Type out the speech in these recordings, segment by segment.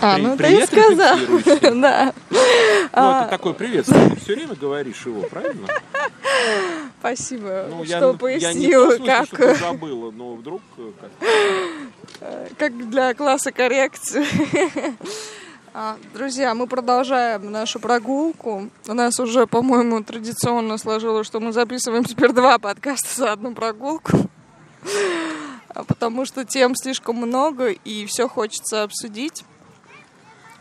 А, ну ты и привет, сказал. рефлексирующий. Да. Ну, А, это такое приветствие. Ты все время говоришь его, правильно? Спасибо, Ну, что я, я не пояснил, том смысле, как, что ты забыла, но вдруг э, как как для класса коррекции. А, Друзья, мы продолжаем нашу прогулку. У нас уже, по-моему, традиционно сложилось, что мы записываем теперь два подкаста за одну прогулку. А Потому что тем слишком много, и все хочется обсудить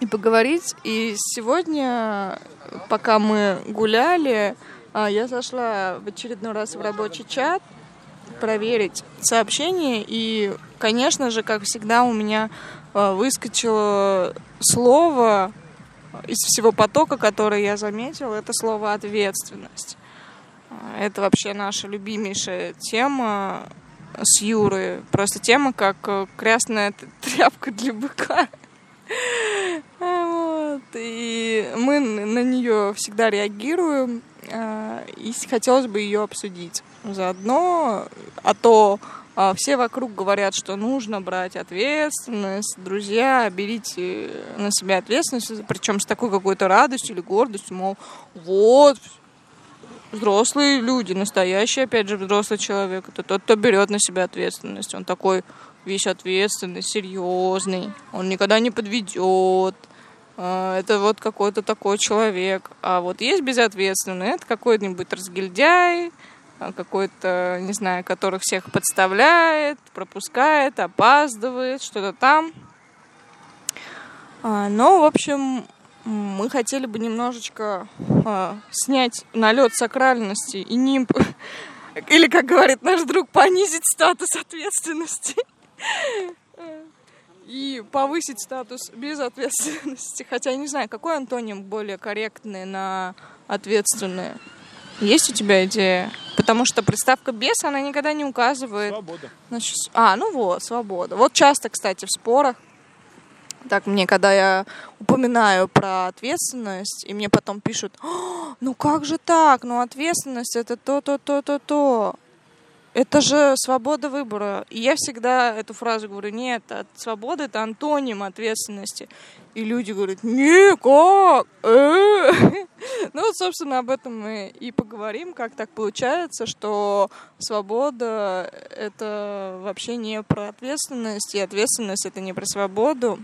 и поговорить. И сегодня, пока мы гуляли, а, я зашла в очередной раз в рабочий чат проверить сообщение. И, конечно же, как всегда, у меня а, выскочило слово из всего потока, который я заметила, это слово ответственность. Это вообще наша любимейшая тема с Юрой. Просто тема как э, красная тряпка для быка. Вот. И мы на нее всегда реагируем, а, и хотелось бы ее обсудить заодно. А то а, все вокруг говорят, что нужно брать ответственность. Друзья, берите на себя ответственность, причем с такой какой-то радостью или гордостью, мол, вот, взрослые люди, настоящий, опять же, взрослый человек, это тот, кто берет на себя ответственность. Он такой весь ответственный, серьезный, он никогда не подведет. А, Это вот какой-то такой человек. А вот есть безответственный, это какой-нибудь разгильдяй, а, какой-то, не знаю, которых всех подставляет, пропускает, опаздывает, что-то там. А, Но, в общем, мы хотели бы немножечко а, снять налет сакральности и нимб, или, как говорит наш друг, понизить статус ответственности и повысить статус безответственности. Хотя я не знаю, какой антоним более корректный на ответственное. Есть у тебя идея? Потому что приставка без, она никогда не указывает. свобода. Значит, а, ну вот, свобода. Вот часто, кстати, в спорах, так мне, когда я упоминаю про ответственность, и мне потом пишут, «А, ну как же так, ну ответственность это то, то, то, то, то. Это же свобода выбора. И я всегда эту фразу говорю, нет, от свободы это антоним ответственности. И люди говорят, не, как? Э?» Ну вот, собственно, об этом мы и поговорим, как так получается, что свобода — это вообще не про ответственность, и ответственность — это не про свободу.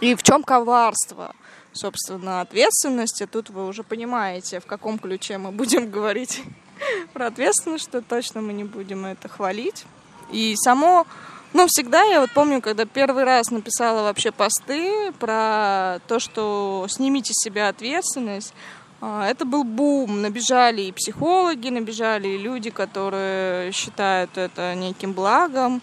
И в чем коварство, собственно, ответственности? Тут вы уже понимаете, в каком ключе мы будем говорить про ответственность, что точно мы не будем это хвалить. И само, ну, всегда я вот помню, когда первый раз написала вообще посты про то, что снимите с себя ответственность, а, это был бум. Набежали и психологи, набежали и люди, которые считают это неким благом.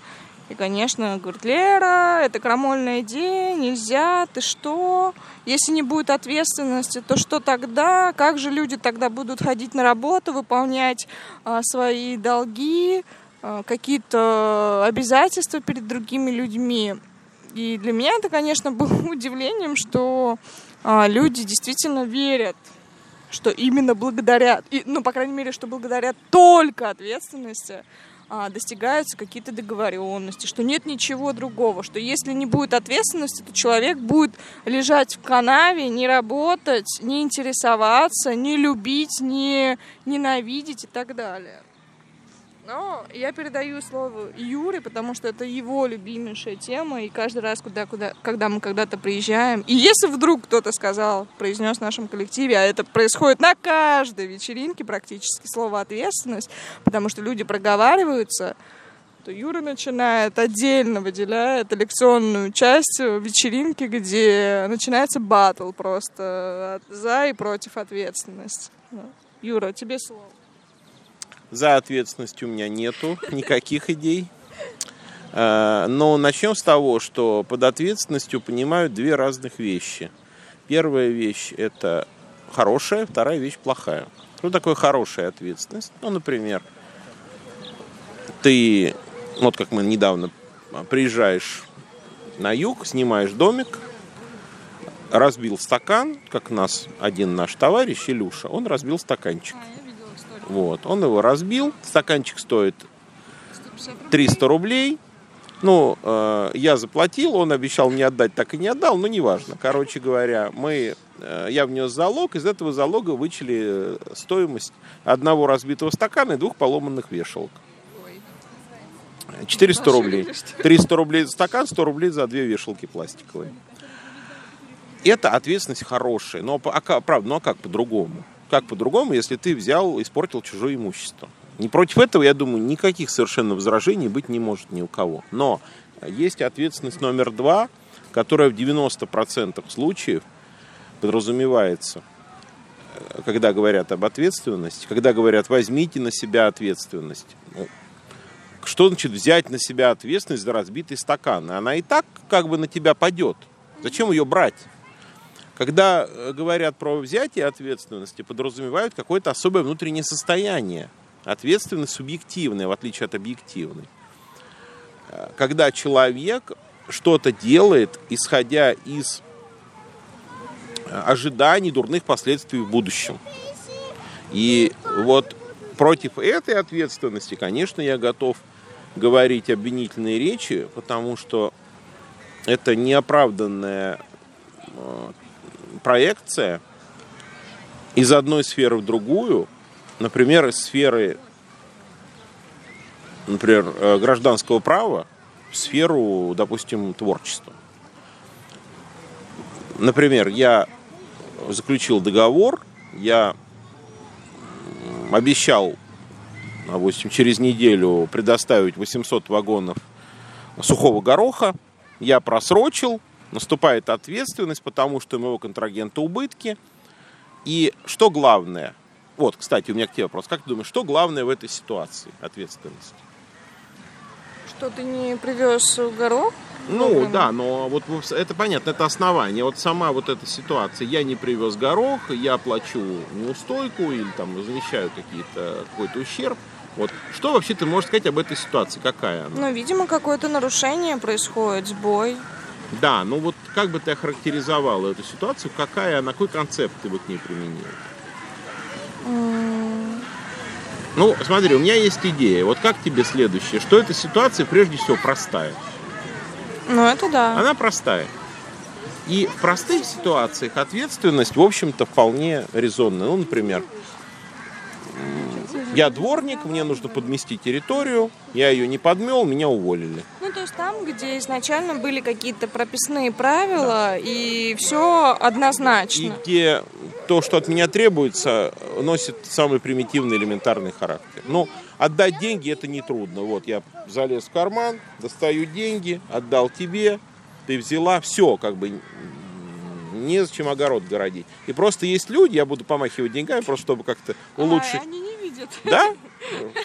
И, конечно, говорит, Лера, это крамольная идея, нельзя, ты что? Если не будет ответственности, то что тогда? Как же люди тогда будут ходить на работу, выполнять а, свои долги, а, какие-то обязательства перед другими людьми? И для меня это, конечно, было удивлением, что а, люди действительно верят, что именно благодаря, ну, по крайней мере, что благодаря только ответственности а, достигаются какие-то договоренности, что нет ничего другого, что если не будет ответственности, то человек будет лежать в канаве, не работать, не интересоваться, не любить, не ненавидеть и так далее. Но я передаю слово Юре, потому что это его любимейшая тема, и каждый раз, куда, куда, когда мы когда-то приезжаем, и если вдруг кто-то сказал, произнес в нашем коллективе, а это происходит на каждой вечеринке практически, слово ответственность, потому что люди проговариваются, то Юра начинает отдельно выделяет лекционную часть вечеринки, где начинается батл просто за и против ответственности. Да. Юра, тебе слово. За ответственностью у меня нету никаких идей. Э, Но начнем с того, что под ответственностью понимают две разных вещи. Первая вещь – это хорошая, вторая вещь – плохая. Что такое хорошая ответственность? Ну, например, ты, вот как мы недавно а, приезжаешь на юг, снимаешь домик, разбил стакан, как нас один наш товарищ, Илюша, он разбил стаканчик. А, я видела историю. Вот, он его разбил, стаканчик стоит 300 рублей. Ну, э, я заплатил, он обещал мне отдать, так и не отдал, но неважно. Короче говоря, мы, э, я внес залог, из этого залога вычли стоимость одного разбитого стакана и двух поломанных вешалок. 400 рублей. 300 рублей за стакан, 100 рублей за две вешалки пластиковые. Это ответственность хорошая. Но, а, правда, ну а как по-другому? Как по-другому, если ты взял, испортил чужое имущество? Не против этого, я думаю, никаких совершенно возражений быть не может ни у кого. Но есть ответственность номер два, которая в 90% случаев подразумевается, э, когда говорят об ответственности, когда говорят «возьмите на себя ответственность». Ну, что значит взять на себя ответственность за разбитый стакан? Она и так как бы на тебя падет. Зачем ее брать? Когда э, говорят про взятие ответственности, подразумевают какое-то особое внутреннее состояние. Ответственность субъективная, в отличие от объективной. Э, когда человек что-то делает, исходя из э, ожиданий дурных последствий в будущем. И вот против этой ответственности, конечно, я готов говорить обвинительные речи, потому что это неоправданная проекция из одной сферы в другую, например, из сферы например, э, гражданского права в сферу, допустим, творчества. Например, я заключил договор, я обещал допустим, через неделю предоставить 800 вагонов сухого гороха. Я просрочил, наступает ответственность, потому что у моего контрагента убытки. И что главное? Вот, кстати, у меня к тебе вопрос. Как ты думаешь, что главное в этой ситуации ответственности? Что ты не привез горох? Ну вовремя? да, но вот это понятно, это основание. Вот сама вот эта ситуация, я не привез горох, я плачу неустойку или там возмещаю какие-то какой-то ущерб. Вот что вообще ты можешь сказать об этой ситуации? Какая она? Ну, видимо, какое-то нарушение происходит, сбой. Да, ну вот как бы ты охарактеризовала эту ситуацию, какая, на какой концепт ты бы к ней применила? Mm. Ну, смотри, у меня есть идея. Вот как тебе следующее? Что эта ситуация прежде всего простая? Ну, это да. Она простая. И в простых ситуациях ответственность, в общем-то, вполне резонная. Ну, например, я дворник, мне нужно подмести территорию, я ее не подмел, меня уволили. Ну, то есть там, где изначально были какие-то прописные правила, да. и все однозначно. И где то, что от меня требуется, носит самый примитивный элементарный характер. Ну, отдать деньги это нетрудно. Вот я залез в карман, достаю деньги, отдал тебе, ты взяла, все, как бы незачем огород городить. И просто есть люди, я буду помахивать деньгами, просто чтобы как-то улучшить. А, они не видят. Да?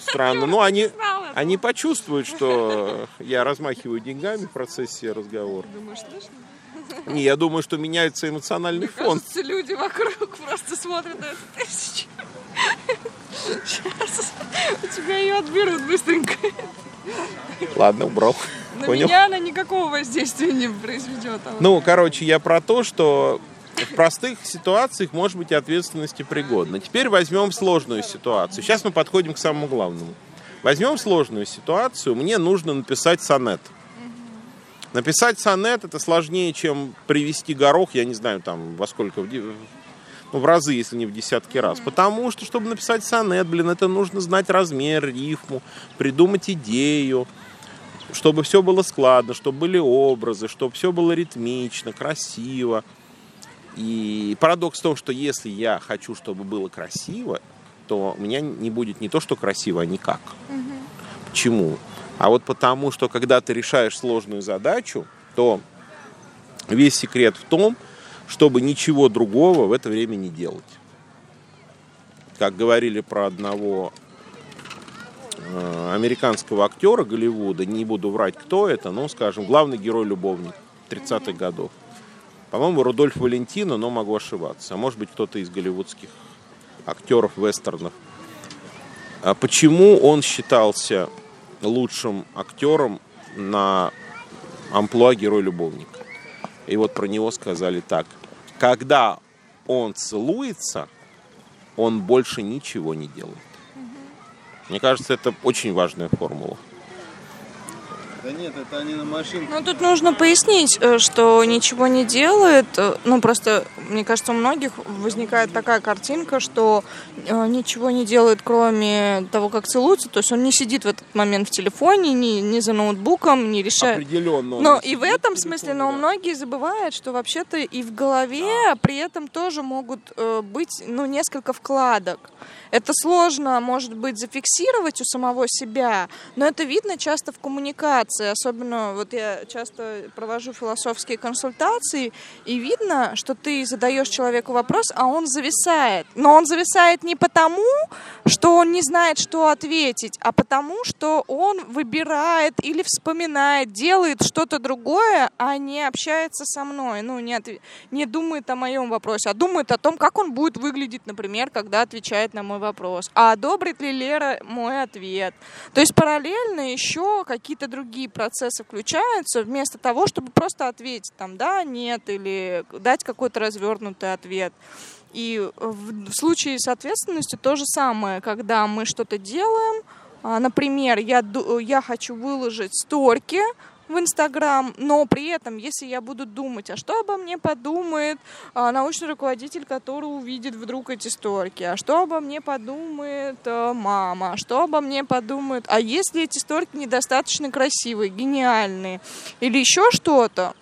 Странно. Ну, они, они почувствуют, что я размахиваю деньгами в процессе разговора. Думаешь, слышно? Не, я думаю, что меняется эмоциональный Мне фон. Кажется, люди вокруг просто смотрят на эту тысячу. Сейчас у тебя ее отберут быстренько. Ладно, убрал. На Понял? меня она никакого воздействия не произведет. А ну, короче, я про то, что в простых ситуациях может быть ответственности пригодна. Теперь возьмем сложную ситуацию. Сейчас мы подходим к самому главному. Возьмем сложную ситуацию. Мне нужно написать сонет. Написать сонет это сложнее, чем привести горох, я не знаю, там во сколько, в, ну, в разы, если не в десятки раз. Потому что, чтобы написать сонет, блин, это нужно знать размер, рифму, придумать идею, чтобы все было складно, чтобы были образы, чтобы все было ритмично, красиво. И парадокс в том, что если я хочу, чтобы было красиво, то у меня не будет не то, что красиво, а никак. Угу. Почему? А вот потому, что когда ты решаешь сложную задачу, то весь секрет в том, чтобы ничего другого в это время не делать. Как говорили про одного э, американского актера Голливуда, не буду врать, кто это, но, скажем, главный герой-любовник 30-х годов. По-моему, Рудольф Валентино, но могу ошибаться. А может быть, кто-то из голливудских актеров вестернов. А почему он считался лучшим актером на амплуа герой-любовник? И вот про него сказали так. Когда он целуется, он больше ничего не делает. Мне кажется, это очень важная формула. Да нет, это они на машинке. Ну, тут нужно пояснить, э, что ничего не делает. э, Ну, просто, мне кажется, у многих возникает такая картинка, что э, ничего не делает, кроме того, как целуется. То есть он не сидит в этот момент в телефоне, не, не за ноутбуком, не решает. Определенно. Но и в этом в смысле, но да. многие забывают, что вообще-то и в голове при этом тоже могут быть, ну, несколько вкладок. Это сложно, может быть, зафиксировать у самого себя, но это видно часто в коммуникации. Особенно вот я часто провожу философские консультации, и видно, что ты задаешь человеку вопрос, а он зависает. Но он зависает не потому, что он не знает, что ответить, а потому, что он выбирает или вспоминает, делает что-то другое, а не общается со мной. Ну, не, отв- не думает о моем вопросе, а думает о том, как он будет выглядеть, например, когда отвечает на мой вопрос. А одобрит ли Лера мой ответ? То есть параллельно еще какие-то другие процессы включаются, вместо того, чтобы просто ответить там да, нет, или дать какой-то развернутый ответ. И в случае с ответственностью то же самое, когда мы что-то делаем, а, например, я, я хочу выложить сторки в Инстаграм, но при этом, если я буду думать, а что обо мне подумает а, научный руководитель, который увидит вдруг эти сторки, а что обо мне подумает а, мама, а что обо мне подумает, а если эти сторки недостаточно красивые, гениальные или еще что-то,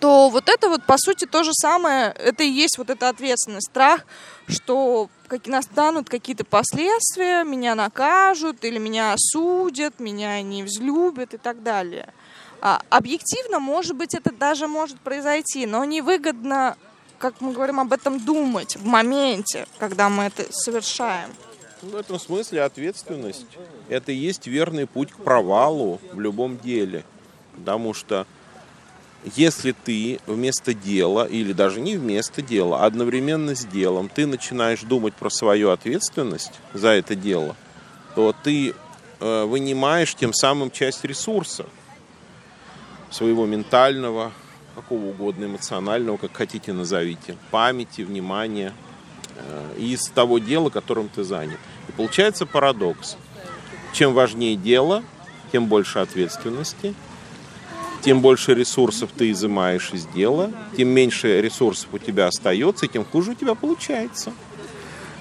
то вот это вот, по сути, то же самое, это и есть вот эта ответственность, страх, что как, настанут какие-то последствия, меня накажут, или меня осудят, меня не взлюбят и так далее. А, объективно, может быть, это даже может произойти, но невыгодно, как мы говорим об этом, думать в моменте, когда мы это совершаем. В этом смысле ответственность – это и есть верный путь к провалу в любом деле. Потому что если ты вместо дела, или даже не вместо дела, а одновременно с делом, ты начинаешь думать про свою ответственность за это дело, то ты э, вынимаешь тем самым часть ресурса своего ментального, какого угодно, эмоционального, как хотите назовите, памяти, внимания, э, из того дела, которым ты занят. И получается парадокс. Чем важнее дело, тем больше ответственности, тем больше ресурсов ты изымаешь из дела, тем меньше ресурсов у тебя остается, тем хуже у тебя получается.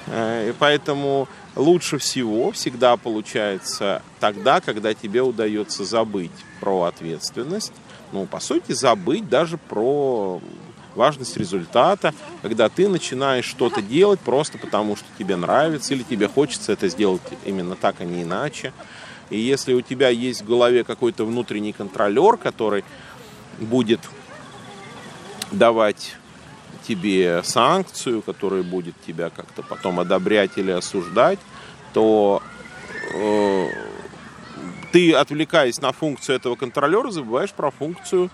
Э, И поэтому лучше всего всегда получается тогда, когда тебе удается забыть про ответственность, ну, по сути, забыть даже про важность результата, когда ты начинаешь что-то делать просто потому, что тебе нравится, или тебе хочется это сделать именно так, а не иначе. И если у тебя есть в голове какой-то внутренний контролер, который будет давать тебе санкцию, которая будет тебя как-то потом одобрять или осуждать, то э, ты, отвлекаясь на функцию этого контролера, забываешь про функцию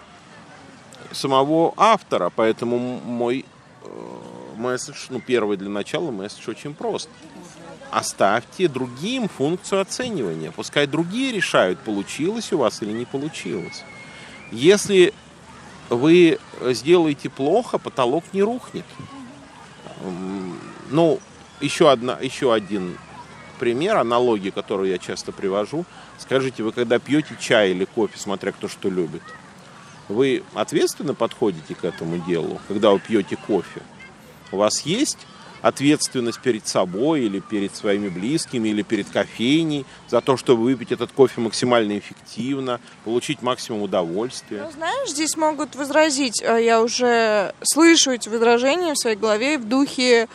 самого автора. Поэтому мой э, месседж, ну, первый для начала месседж очень прост. Оставьте другим функцию оценивания. Пускай другие решают, получилось у вас или не получилось. Если вы сделаете плохо, потолок не рухнет. Ну, еще, одна, еще один пример, аналогия, которую я часто привожу. Скажите, вы когда пьете чай или кофе, смотря кто что любит, вы ответственно подходите к этому делу, когда вы пьете кофе? У вас есть ответственность перед собой или перед своими близкими или перед кофейней за то, чтобы выпить этот кофе максимально эффективно, получить максимум удовольствия? Ну, знаешь, здесь могут возразить, э, я уже слышу эти возражения в своей голове в духе,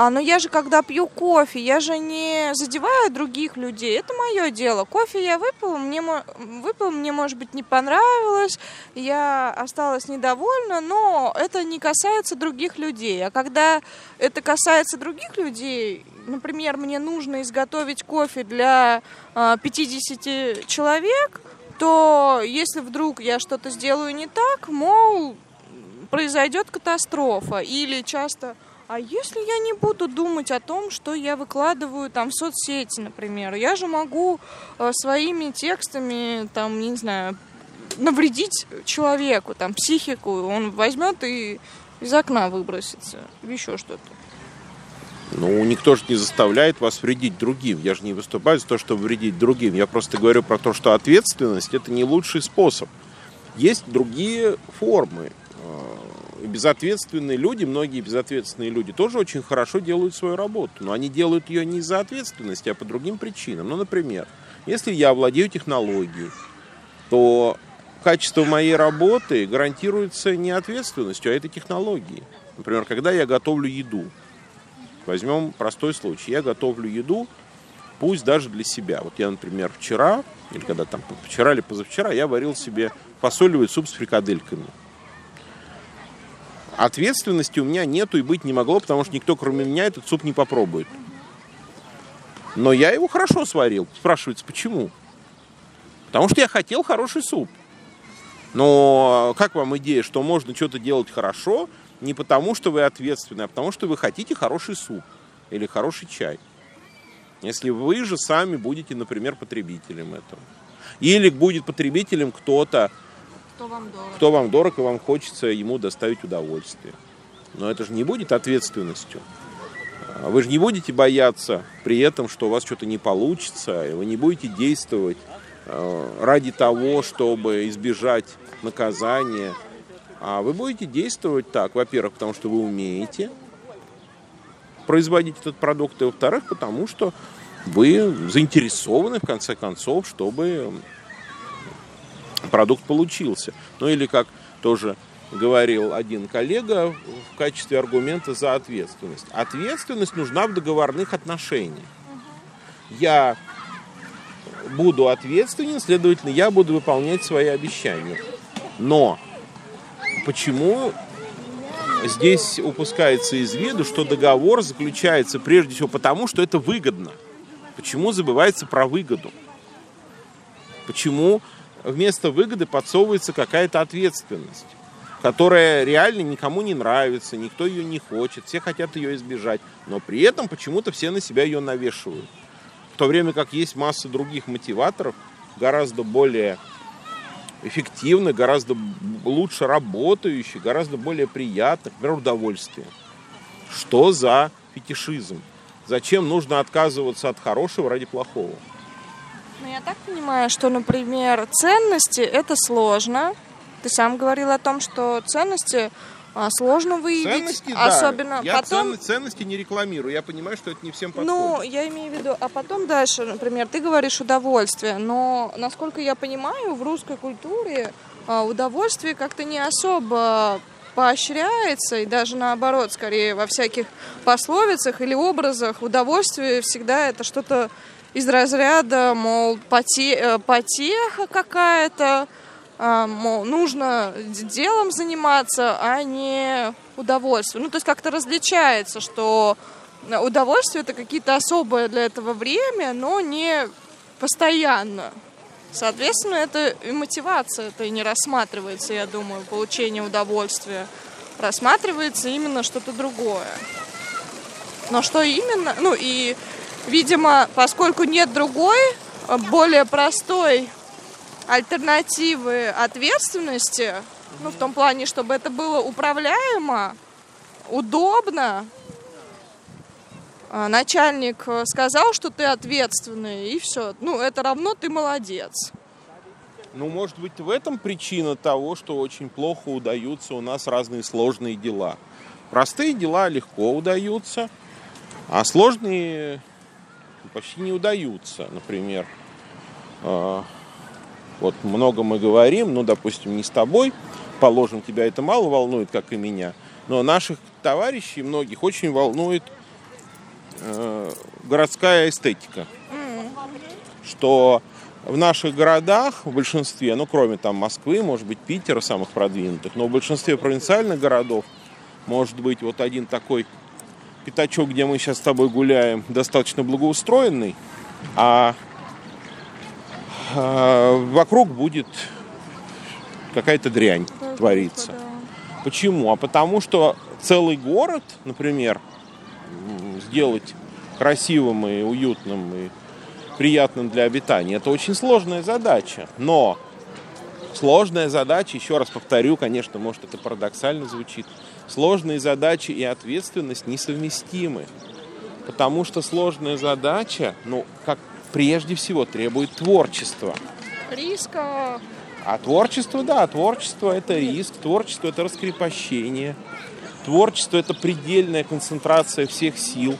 а, но я же когда пью кофе, я же не задеваю других людей, это мое дело. Кофе я выпила, мне, выпила, мне, может быть, не понравилось, я осталась недовольна, но это не касается других людей. А когда это касается других людей, например, мне нужно изготовить кофе для а, 50 человек, то если вдруг я что-то сделаю не так, мол, произойдет катастрофа. Или часто, а если я не буду думать о том, что я выкладываю там в соцсети, например, я же могу э, своими текстами, там, не знаю, навредить человеку, там, психику, он возьмет и из окна выбросится, или еще что-то. Ну, никто же не заставляет вас вредить другим. Я же не выступаю за то, чтобы вредить другим. Я просто говорю про то, что ответственность – это не лучший способ. Есть другие формы. Безответственные люди, многие безответственные люди тоже очень хорошо делают свою работу. Но они делают ее не из-за ответственности, а по другим причинам. Ну, например, если я владею технологией, то качество моей работы гарантируется не ответственностью, а этой технологией. Например, когда я готовлю еду. Возьмем простой случай. Я готовлю еду, пусть даже для себя. Вот я, например, вчера, или когда там вчера или позавчера, я варил себе фасолевый суп с фрикадельками. Ответственности у меня нету и быть не могло, потому что никто, кроме меня, этот суп не попробует. Но я его хорошо сварил. Спрашивается, почему? Потому что я хотел хороший суп. Но как вам идея, что можно что-то делать хорошо, не потому что вы ответственны, а потому что вы хотите хороший суп или хороший чай? Если вы же сами будете, например, потребителем этого. Или будет потребителем кто-то, Кто вам дорог? кто вам дорог, и вам хочется ему доставить удовольствие. Но это же не будет ответственностью. А Вы же не будете бояться при этом, что у вас что-то не получится, и вы не будете действовать э, ради того, чтобы избежать наказания. А вы будете действовать так, во-первых, потому что вы умеете производить этот продукт, и во-вторых, потому что вы заинтересованы, в конце концов, чтобы продукт получился. Ну или как тоже говорил один коллега в качестве аргумента за ответственность. Ответственность нужна в договорных отношениях. Я буду ответственен, следовательно, я буду выполнять свои обещания. Но почему здесь упускается из виду, что договор заключается прежде всего потому, что это выгодно? Почему забывается про выгоду? Почему вместо выгоды подсовывается какая-то ответственность, которая реально никому не нравится, никто ее не хочет, все хотят ее избежать, но при этом почему-то все на себя ее навешивают. В то время как есть масса других мотиваторов, гораздо более эффективных, гораздо лучше работающих, гораздо более приятных, например, удовольствие. Что за фетишизм? Зачем нужно отказываться от хорошего ради плохого? Ну, я так понимаю, что, например, ценности – это сложно. Ты сам говорил о том, что ценности а, сложно выявить. Ценности, да. особенно Я потом... ценности не рекламирую. Я понимаю, что это не всем подходит. Ну, я имею в виду, а потом дальше, например, ты говоришь удовольствие, но, насколько я понимаю, в русской культуре а, удовольствие как-то не особо поощряется, и даже наоборот, скорее во всяких пословицах или образах удовольствие всегда это что-то из разряда, мол, поте- э, потеха какая-то, а, мол, нужно делом заниматься, а не удовольствие. Ну, то есть как-то различается, что удовольствие это какие-то особое для этого время, но не постоянно. Соответственно, это и мотивация это и не рассматривается, я думаю, получение удовольствия. Рассматривается именно что-то другое. Но что именно? Ну и, видимо, поскольку нет другой, э, более простой альтернативы ответственности, ну, в том плане, чтобы это было управляемо, удобно, а, начальник э, сказал, что ты ответственный, и все. Ну, это равно ты молодец. Ну, может быть, в этом причина того, что очень плохо удаются у нас разные сложные дела. Простые дела легко удаются, а сложные почти не удаются. Например, э, вот много мы говорим, ну, допустим, не с тобой, положим, тебя это мало волнует, как и меня, но наших товарищей многих очень волнует э, городская эстетика. Что в наших городах, в большинстве, ну кроме там Москвы, может быть Питера, самых продвинутых, но в большинстве провинциальных городов, может быть вот один такой пятачок, где мы сейчас с тобой гуляем, достаточно благоустроенный, а, а, вокруг будет какая-то дрянь твориться. Почему? А потому что целый город, например, сделать красивым и уютным и приятным для обитания, это очень сложная задача. Но сложная задача, еще раз повторю, конечно, может это парадоксально звучит, сложные задачи и ответственность несовместимы. Потому что сложная задача, ну, как прежде всего, требует творчества. Риска. А творчество, да, творчество это риск, творчество это раскрепощение, творчество это предельная концентрация всех сил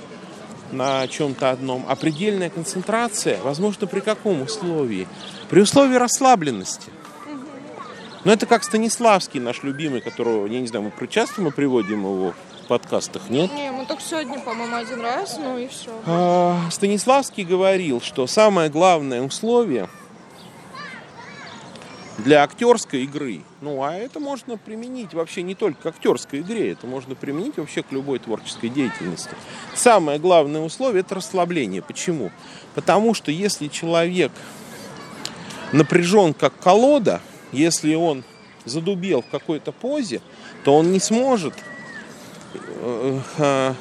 на чем-то одном. А предельная концентрация, возможно, при каком условии? При условии расслабленности. Но это как Станиславский, наш любимый, которого, я не знаю, мы часто мы приводим его в подкастах, нет? Не, мы только сегодня, по-моему, один раз, ну и все. А, Станиславский говорил, что самое главное условие для актерской игры, ну а это можно применить вообще не только к актерской игре, это можно применить вообще к любой творческой деятельности. Самое главное условие это расслабление. Почему? Потому что если человек напряжен как колода, если он задубел в какой-то позе, то он не сможет э, э,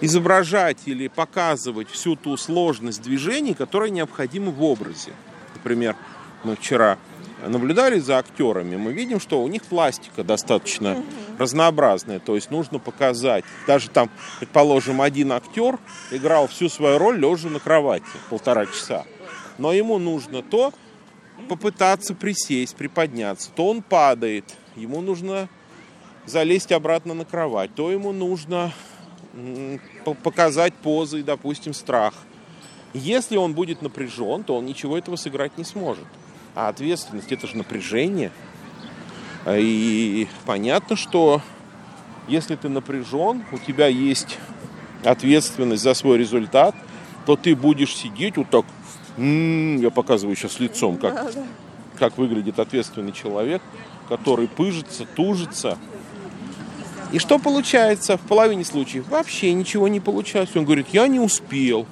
изображать или показывать всю ту сложность движений, которая необходима в образе. Например, мы вчера наблюдали за актерами, мы видим, что у них пластика достаточно угу. разнообразная. То есть нужно показать. Даже там, предположим, один актер играл всю свою роль лежа на кровати полтора часа. Но ему нужно то попытаться присесть, приподняться, то он падает. Ему нужно залезть обратно на кровать, то ему нужно показать позы, допустим, страх. Если он будет напряжен, то он ничего этого сыграть не сможет. А ответственность это же напряжение. И понятно, что если ты напряжен, у тебя есть ответственность за свой результат, то ты будешь сидеть вот так Я показываю сейчас лицом, как, да, да. как выглядит ответственный человек, который пыжится, тужится. И что получается? В половине случаев вообще ничего не получается. Он говорит, я не успел.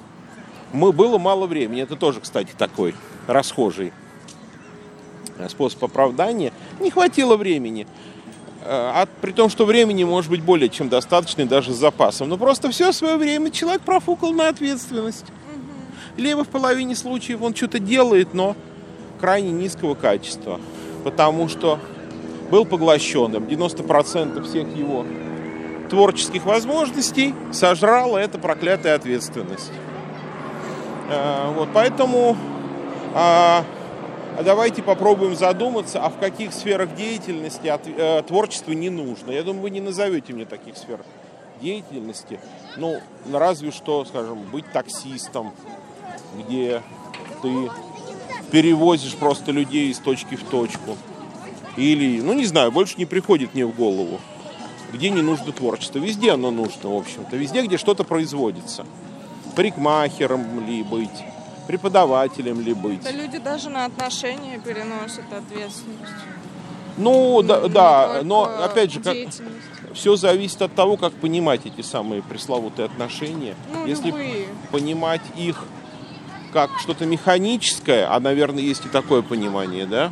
Мы, было мало времени. Это тоже, кстати, такой расхожий способ оправдания. Не хватило времени. А при том, что времени может быть более чем достаточно, даже с запасом. Но просто все свое время человек профукал на ответственность либо в половине случаев он что-то делает, но крайне низкого качества, потому что был поглощенным. 90% всех его творческих возможностей сожрала эта проклятая ответственность. Э, вот, поэтому а, а давайте попробуем задуматься, а в каких сферах деятельности от, а, творчество не нужно. Я думаю, вы не назовете мне таких сфер деятельности. Ну, разве что, скажем, быть таксистом, где ты перевозишь просто людей из точки в точку. Или, ну не знаю, больше не приходит мне в голову, где не нужно творчество. Везде оно нужно, в общем-то. Везде, где что-то производится. Парикмахером ли быть, преподавателем ли быть. Да люди даже на отношения переносят ответственность. Ну, да, да но опять же, как, все зависит от того, как понимать эти самые пресловутые отношения. Ну, Если любые. понимать их как что-то механическое, а, наверное, есть и такое понимание, да,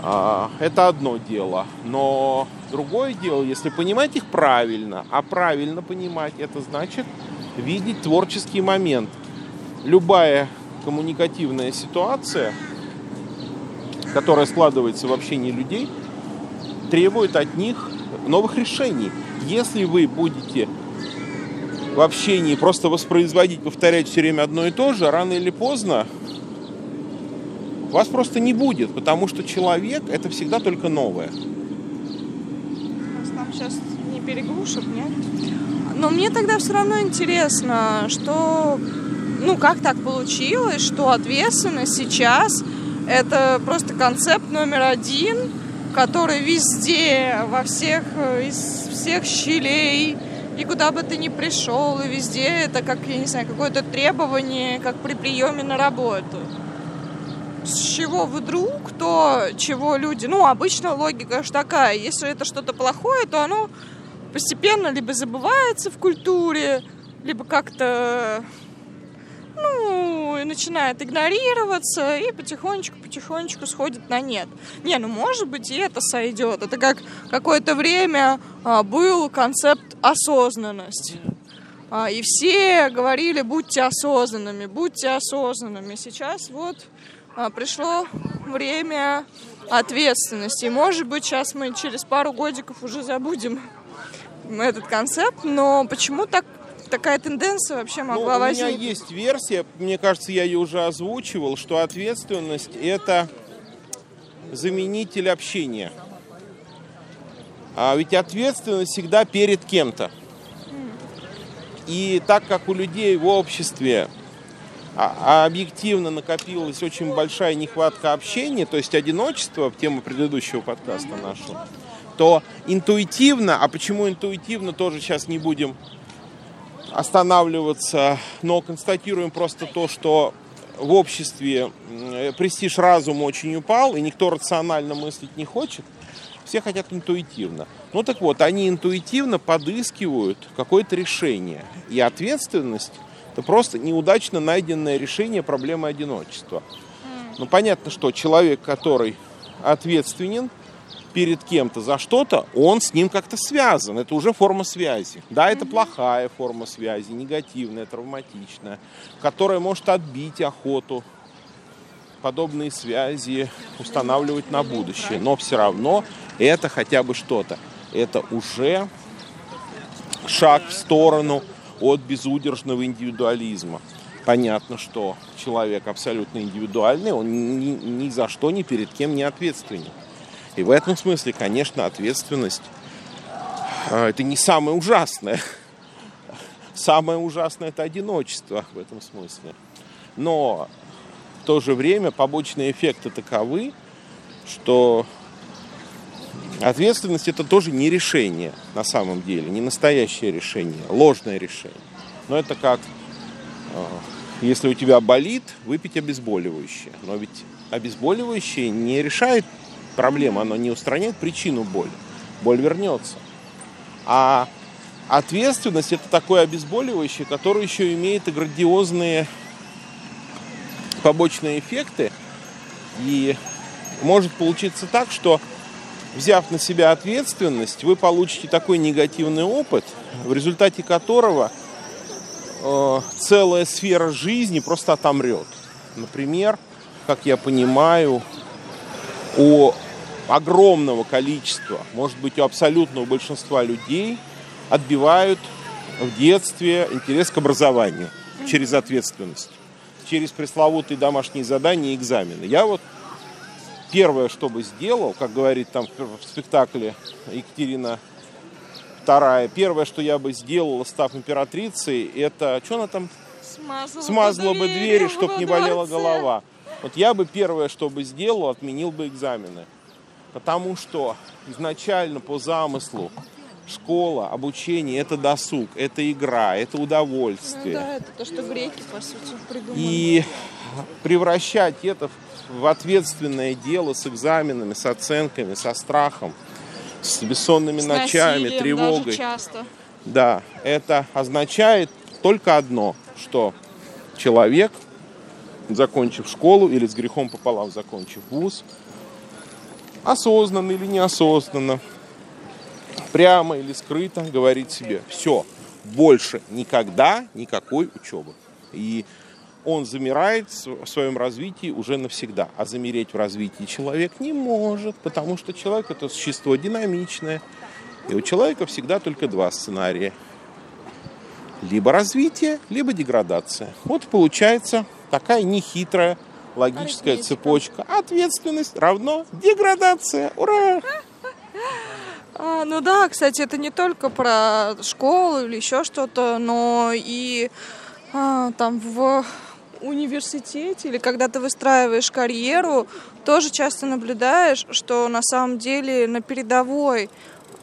а, это одно дело. Но другое дело, если понимать их правильно, а правильно понимать, это значит видеть творческий момент. Любая коммуникативная ситуация, которая складывается в общении людей, требует от них новых решений. Если вы будете в общении просто воспроизводить, повторять все время одно и то же, рано или поздно вас просто не будет, потому что человек это всегда только новое. Нас там сейчас не переглушат, нет? Но мне тогда все равно интересно, что, ну, как так получилось, что ответственность сейчас это просто концепт номер один, который везде, во всех, из всех щелей и куда бы ты ни пришел, и везде это как, я не знаю, какое-то требование, как при приеме на работу. С чего вдруг, то, чего люди... Ну, обычно логика же такая, если это что-то плохое, то оно постепенно либо забывается в культуре, либо как-то ну, начинает игнорироваться и потихонечку-потихонечку сходит на нет. Не, ну, может быть, и это сойдет. Это как какое-то время а, был концепт осознанности. А, и все говорили, будьте осознанными, будьте осознанными. Сейчас вот а, пришло время ответственности. Может быть, сейчас мы через пару годиков уже забудем этот концепт, но почему так такая тенденция вообще Ну, могла у меня возникнуть. есть версия, мне кажется, я ее уже озвучивал, что ответственность это заменитель общения. А ведь ответственность всегда перед кем-то. И так как у людей в обществе а- а объективно накопилась очень большая нехватка общения, то есть одиночество, тема предыдущего подкаста нашего, то интуитивно, а почему интуитивно, тоже сейчас не будем останавливаться, но констатируем просто то, что в обществе м, престиж разума очень упал, и никто рационально мыслить не хочет, все хотят интуитивно. Ну так вот, они интуитивно подыскивают какое-то решение. И ответственность – это просто неудачно найденное решение проблемы одиночества. Ну понятно, что человек, который ответственен перед кем-то за что-то, он с ним как-то связан. Это уже форма связи. Да, это плохая форма связи, негативная, травматичная, которая может отбить охоту подобные связи устанавливать на будущее. Но все равно это хотя бы что-то. Это уже шаг в сторону от безудержного индивидуализма. Понятно, что человек абсолютно индивидуальный, он ни, ни за что, ни перед кем не ответственен. И в этом смысле, конечно, ответственность а, это не самое ужасное. Самое ужасное это одиночество в этом смысле. Но в то же время побочные эффекты таковы, что ответственность это тоже не решение на самом деле, не настоящее решение, ложное решение. Но это как, э, если у тебя болит, выпить обезболивающее. Но ведь обезболивающее не решает проблему, оно не устраняет причину боли. Боль вернется. А ответственность это такое обезболивающее, которое еще имеет и грандиозные побочные эффекты. И может получиться так, что взяв на себя ответственность, вы получите такой негативный опыт, в результате которого э, целая сфера жизни просто отомрет. Например, как я понимаю, у огромного количества, может быть, у абсолютного большинства людей отбивают в детстве интерес к образованию через ответственность, через пресловутые домашние задания и экзамены. Я вот первое, что бы сделал, как говорит там в спектакле Екатерина II, первое, что я бы сделала, став императрицей, это, что она там Смазала, смазала бы двери, чтоб во не болела голова. Вот я бы первое, что бы сделал, отменил бы экзамены. Потому что изначально по замыслу школа, обучение – это досуг, это игра, это Ну удовольствие. да, это то, что греки, по сути, придумали. И превращать это в- в ответственное дело с экзаменами, с оценками, со страхом, с бессонными С ночами, насилием тревогой. даже часто. Да, это означает только одно, что человек, закончив школу или с грехом пополам закончив вуз, осознанно или неосознанно, прямо или скрыто говорит себе, все, больше никогда никакой учебы. И он замирает в своем развитии уже навсегда. А замереть в развитии человек не может, потому что человек это существо динамичное. И у человека всегда только два сценария. Либо развитие, либо деградация. Вот получается такая нехитрая логическая Арифметика. цепочка. Ответственность равно деградация. Ура! А, ну да, кстати, это не только про школу или еще что-то, но и а, там в университете или когда ты выстраиваешь карьеру, тоже часто наблюдаешь, что на самом деле на передовой,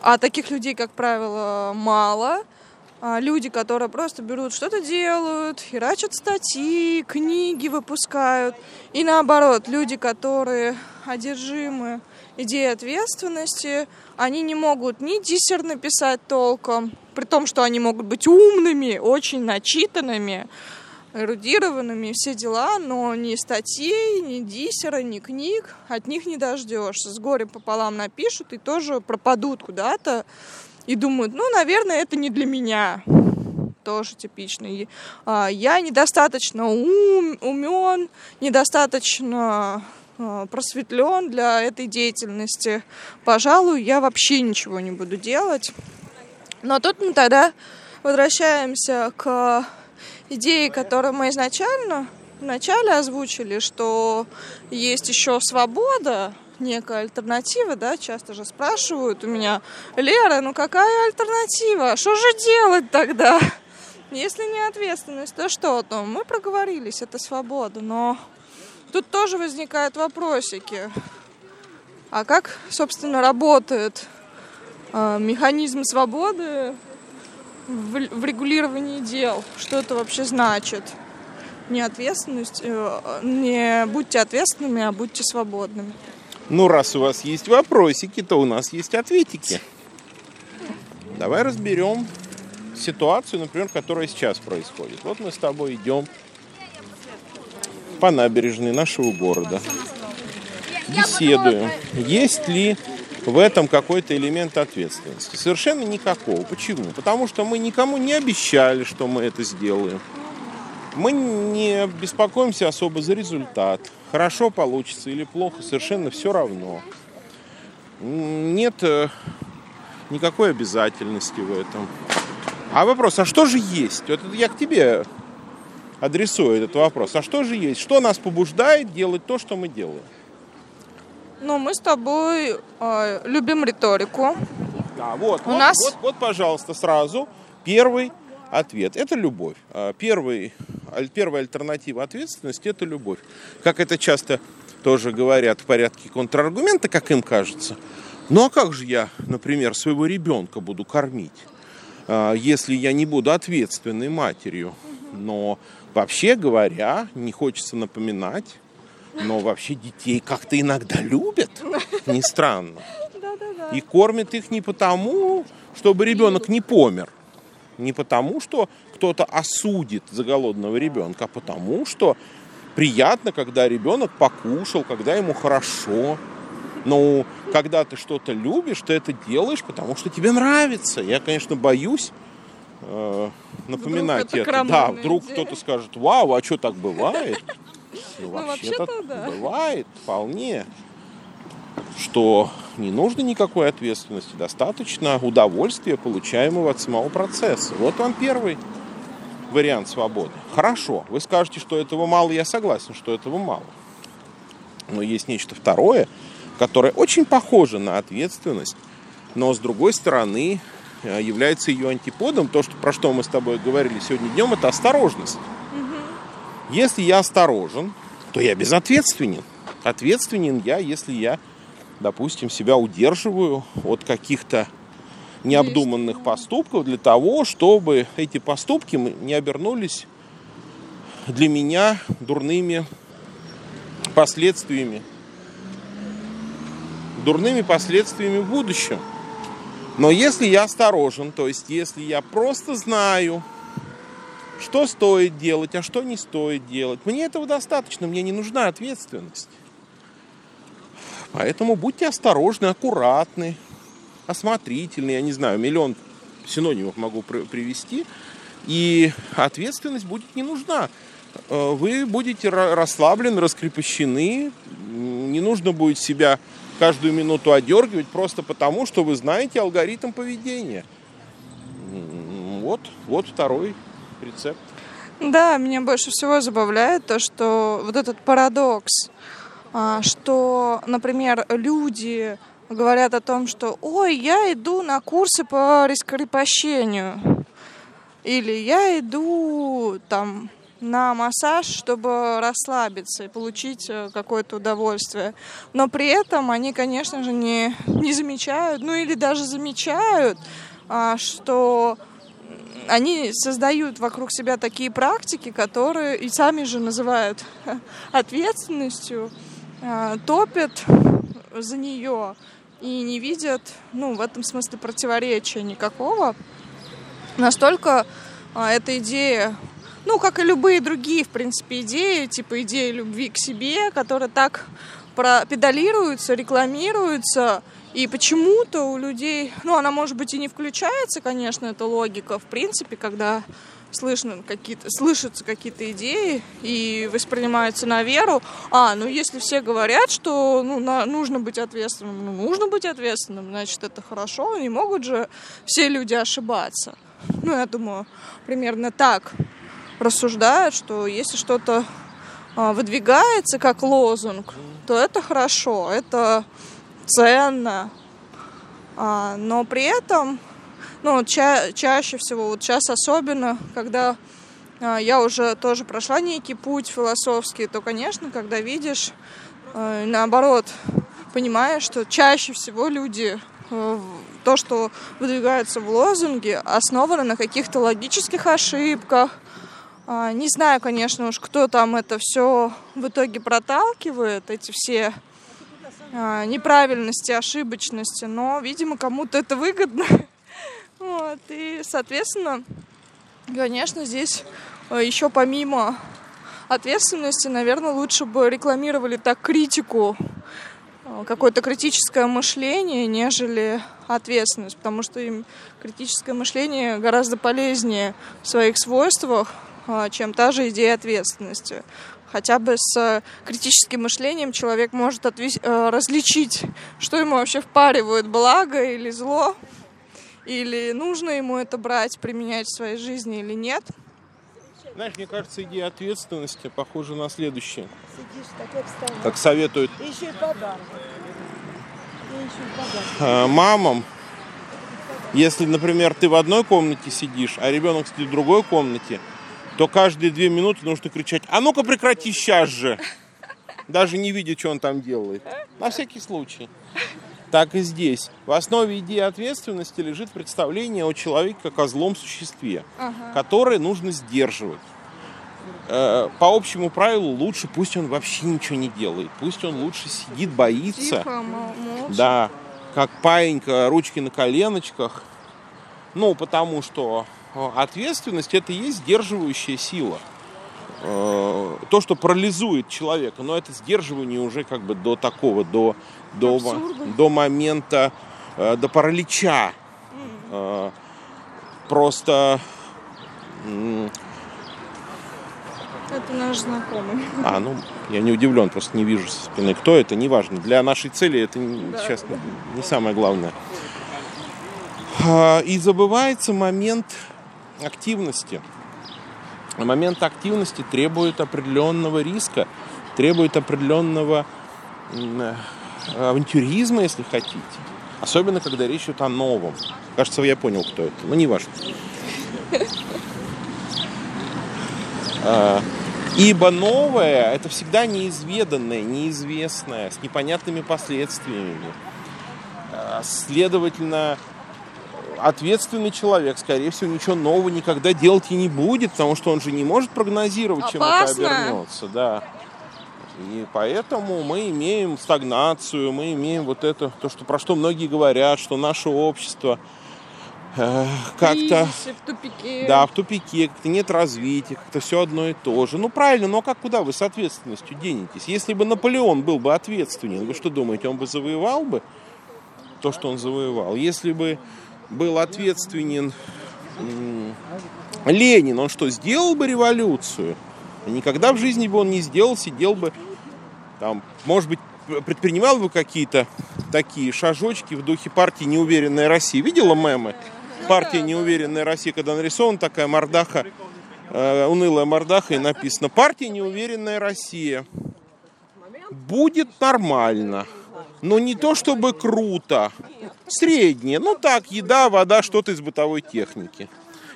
а таких людей, как правило, мало, люди, которые просто берут, что-то делают, херачат статьи, книги выпускают. И наоборот, люди, которые одержимы идеей ответственности, они не могут ни диссер написать толком, при том, что они могут быть умными, очень начитанными, эрудированными, все дела, но ни статей, ни диссера, ни книг от них не дождешься. С горем пополам напишут и тоже пропадут куда-то и думают, ну, наверное, это не для меня. Тоже типично. А, Я недостаточно ум, умен, недостаточно а, просветлен для этой деятельности. Пожалуй, я вообще ничего не буду делать. Но тут мы тогда возвращаемся к идее, которую мы изначально вначале озвучили, что есть еще свобода, некая альтернатива, да, часто же спрашивают у меня, Лера, ну какая альтернатива? Что же делать тогда? Если не ответственность, то что? То мы проговорились, это свобода, но тут тоже возникают вопросики. А как, собственно, работает э, механизм свободы в, в регулировании дел? Что это вообще значит? Не ответственность, э, не будьте ответственными, а будьте свободными. Ну, раз у вас есть вопросики, то у нас есть ответики. Давай разберем ситуацию, например, которая сейчас происходит. Вот мы с тобой идем по набережной нашего города. Беседуем. Есть ли в этом какой-то элемент ответственности? Совершенно никакого. Почему? Потому что мы никому не обещали, что мы это сделаем. Мы не беспокоимся особо за результат. Хорошо получится или плохо, совершенно все равно. Нет э, никакой обязательности в этом. А вопрос, а что же есть? Вот я к тебе адресую этот вопрос. А что же есть? Что нас побуждает делать то, что мы делаем? Ну, мы с тобой э, любим риторику. Да, вот, У вот, нас... вот, вот, пожалуйста, сразу первый ответ. Это любовь. А первый первая альтернатива ответственности – это любовь. Как это часто тоже говорят в порядке контраргумента, как им кажется. Ну а как же я, например, своего ребенка буду кормить, а, если я не буду ответственной матерью? Но вообще говоря, не хочется напоминать, но вообще детей как-то иногда любят, не странно. И кормят их не потому, чтобы ребенок не помер, не потому, что кто-то осудит за голодного ребенка, а потому что приятно, когда ребенок покушал, когда ему хорошо. Но когда ты что-то любишь, ты это делаешь, потому что тебе нравится. Я, конечно, боюсь э, напоминать вдруг это. это. Да, вдруг кто-то скажет, вау, а что так бывает? Ну, ну вообще-то да. бывает вполне что не нужно никакой ответственности, достаточно удовольствия, получаемого от самого процесса. Вот вам первый вариант свободы. Хорошо, вы скажете, что этого мало, я согласен, что этого мало. Но есть нечто второе, которое очень похоже на ответственность, но с другой стороны э, является ее антиподом. То, что, про что мы с тобой говорили сегодня днем, это осторожность. Угу. Если я осторожен, то я безответственен. Ответственен я, если я допустим, себя удерживаю от каких-то необдуманных поступков для того, чтобы эти поступки не обернулись для меня дурными последствиями. Дурными последствиями в будущем. Но если я осторожен, то есть если я просто знаю, что стоит делать, а что не стоит делать, мне этого достаточно, мне не нужна ответственность. Поэтому будьте осторожны, аккуратны, осмотрительны. Я не знаю, миллион синонимов могу привести. И ответственность будет не нужна. Э, вы будете расслаблены, раскрепощены. Не нужно будет себя каждую минуту одергивать просто потому, что вы знаете алгоритм поведения. Вот, вот второй рецепт. Да, меня больше всего забавляет то, что вот этот парадокс – а, что, например, люди говорят о том, что «Ой, я иду на курсы по раскрепощению» или «Я иду там на массаж, чтобы расслабиться и получить э, какое-то удовольствие. Но при этом они, конечно же, не, не замечают, ну или даже замечают, а, что они создают вокруг себя такие практики, которые и сами же называют ответственностью, Э, топят за нее и не видят, ну, в этом смысле противоречия никакого. Настолько а, эта идея, ну, как и любые другие, в принципе, идеи, типа идеи любви к себе, которые так педалируются, рекламируются, и почему-то у людей, ну, она, может быть, и не включается, конечно, эта логика, в принципе, когда слышно какие-то, слышатся какие-то идеи и воспринимаются на веру. А, ну если все говорят, что ну, на, нужно быть ответственным, ну нужно быть ответственным, значит это хорошо, не могут же все люди ошибаться. Ну, я думаю, примерно так рассуждают, что если что-то а, выдвигается как лозунг, то это хорошо, это ценно. А, но при этом ну, ча- чаще всего, вот сейчас особенно, когда э, я уже тоже прошла некий путь философский, то, конечно, когда видишь, э, наоборот, понимаешь, что чаще всего люди э, то, что выдвигаются в лозунге, основано на каких-то логических ошибках. Э, не знаю, конечно уж, кто там это все в итоге проталкивает, эти все неправильности, ошибочности, но, видимо, кому-то это выгодно. Вот, и, соответственно, конечно, здесь э, еще помимо ответственности, наверное, лучше бы рекламировали так критику, э, какое-то критическое мышление, нежели ответственность, потому что им критическое мышление гораздо полезнее в своих свойствах, э, чем та же идея ответственности. Хотя бы с критическим мышлением человек может отве- различить, что ему вообще впаривают, благо или зло, или нужно ему это брать, применять в своей жизни или нет. Знаешь, мне кажется, идея ответственности похожа на следующее. как советуют еще и подарок. А, мамам, если, например, ты в одной комнате сидишь, а ребенок сидит в другой комнате, то каждые две минуты нужно кричать, а ну-ка прекрати сейчас же. Даже не видя, что он там делает. На всякий случай так и здесь. В основе идеи ответственности лежит представление о человеке как о злом существе, ага. которое нужно сдерживать. Э, по общему правилу лучше пусть он вообще ничего не делает, пусть он лучше сидит, боится. Тихо, да, как паинька, ручки на коленочках. Ну, потому что э, ответственность это и есть сдерживающая сила. Э, то, что парализует человека, но это сдерживание уже как бы до такого, до, до, до момента, э, до паралича. Mm. Просто... Это наш знакомый. А, ну, я не удивлен, просто не вижу со спины. Кто это, неважно. Для нашей цели это да. сейчас не самое главное. И забывается момент активности момент активности требует определенного риска, требует определенного э, авантюризма, если хотите. Особенно, когда речь идет о новом. Кажется, я понял, кто это. Но не важно. А, ибо новое – это всегда неизведанное, неизвестное, с непонятными последствиями. А, следовательно, ответственный человек, скорее всего, ничего нового никогда делать и не будет, потому что он же не может прогнозировать, чем это обернется. Да. И поэтому мы имеем стагнацию, мы имеем вот это, то, что, про что многие говорят, что наше общество э, как-то... в тупике. Да, в тупике, как-то нет развития, как-то все одно и то же. Ну, правильно, но как куда вы с ответственностью денетесь? Если бы Наполеон был бы ответственен, вы что думаете, он бы завоевал бы то, что он завоевал? Если бы был ответственен Ленин, он что, сделал бы революцию? Никогда в жизни бы он не сделал, сидел бы там, может быть, предпринимал бы какие-то такие шажочки в духе партии «Неуверенная Россия». Видела мемы? Партия «Неуверенная Россия», когда нарисована такая мордаха, э, унылая мордаха, и написано «Партия «Неуверенная Россия». Будет нормально, но не то чтобы круто, Средние. Ну так, еда, вода, что-то из бытовой техники.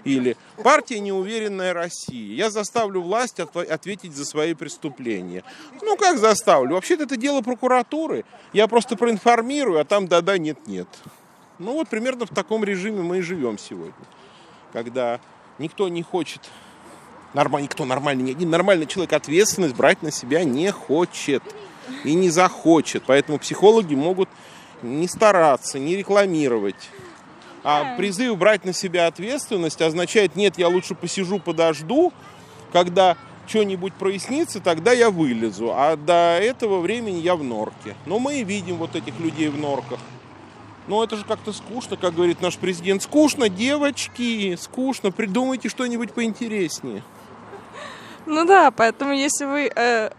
Или партия «Неуверенная Россия». Я заставлю власть ответить за свои преступления. Ну, как заставлю? Вообще-то это дело прокуратуры. Я просто проинформирую, а там да-да, нет-нет. Ну, вот примерно в таком режиме мы и живем сегодня. Когда никто не хочет, нормально, никто нормальный, ни один нормальный человек ответственность брать на себя не хочет и не захочет. Поэтому психологи могут не стараться, не рекламировать. А призыв брать на себя ответственность означает, нет, я лучше посижу, подожду, когда что-нибудь прояснится, тогда я вылезу. А до этого времени я в норке. Но мы видим вот этих людей в норках. Но это же как-то скучно, как говорит наш президент. Скучно, девочки, скучно. Придумайте что-нибудь поинтереснее. Ну да, поэтому если вы э,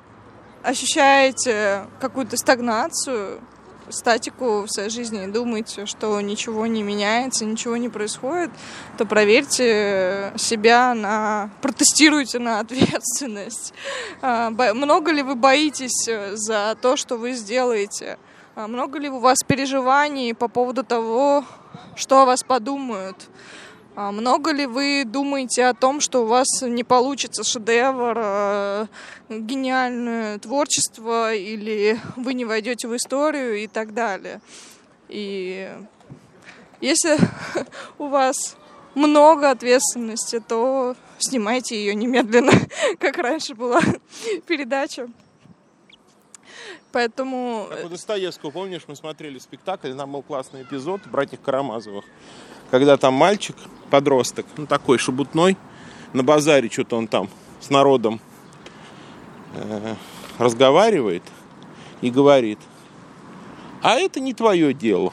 ощущаете какую-то стагнацию, статику в своей жизни и думаете, что ничего не меняется, ничего не происходит, то проверьте себя на... протестируйте на ответственность. А, много ли вы боитесь за то, что вы сделаете? А много ли у вас переживаний по поводу того, что о вас подумают? А много ли вы думаете о том, что у вас не получится шедевр, э, гениальное творчество, или вы не войдете в историю и так далее? И если у вас много ответственности, то снимайте ее немедленно, как раньше была передача. Поэтому... Как у Достоевского, помнишь, мы смотрели спектакль, там был классный эпизод «Братьев Карамазовых», когда там мальчик, подросток, ну такой шебутной, на базаре что-то он там с народом э, разговаривает и говорит, а это не твое дело.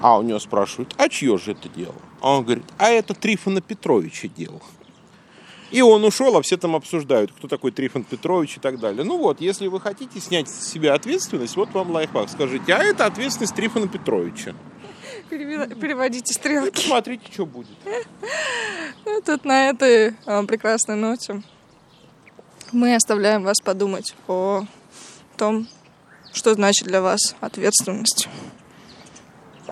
А у него спрашивают, а чье же это дело? А он говорит, а это Трифона Петровича дело. И он ушел, а все там обсуждают, кто такой Трифон Петрович и так далее. Ну вот, если вы хотите снять с себя ответственность, вот вам лайфхак. Скажите, а это ответственность Трифона Петровича. Переводите стрелки. Смотрите, что будет. Тут на этой а, прекрасной ноте мы оставляем вас подумать о том, что значит для вас ответственность.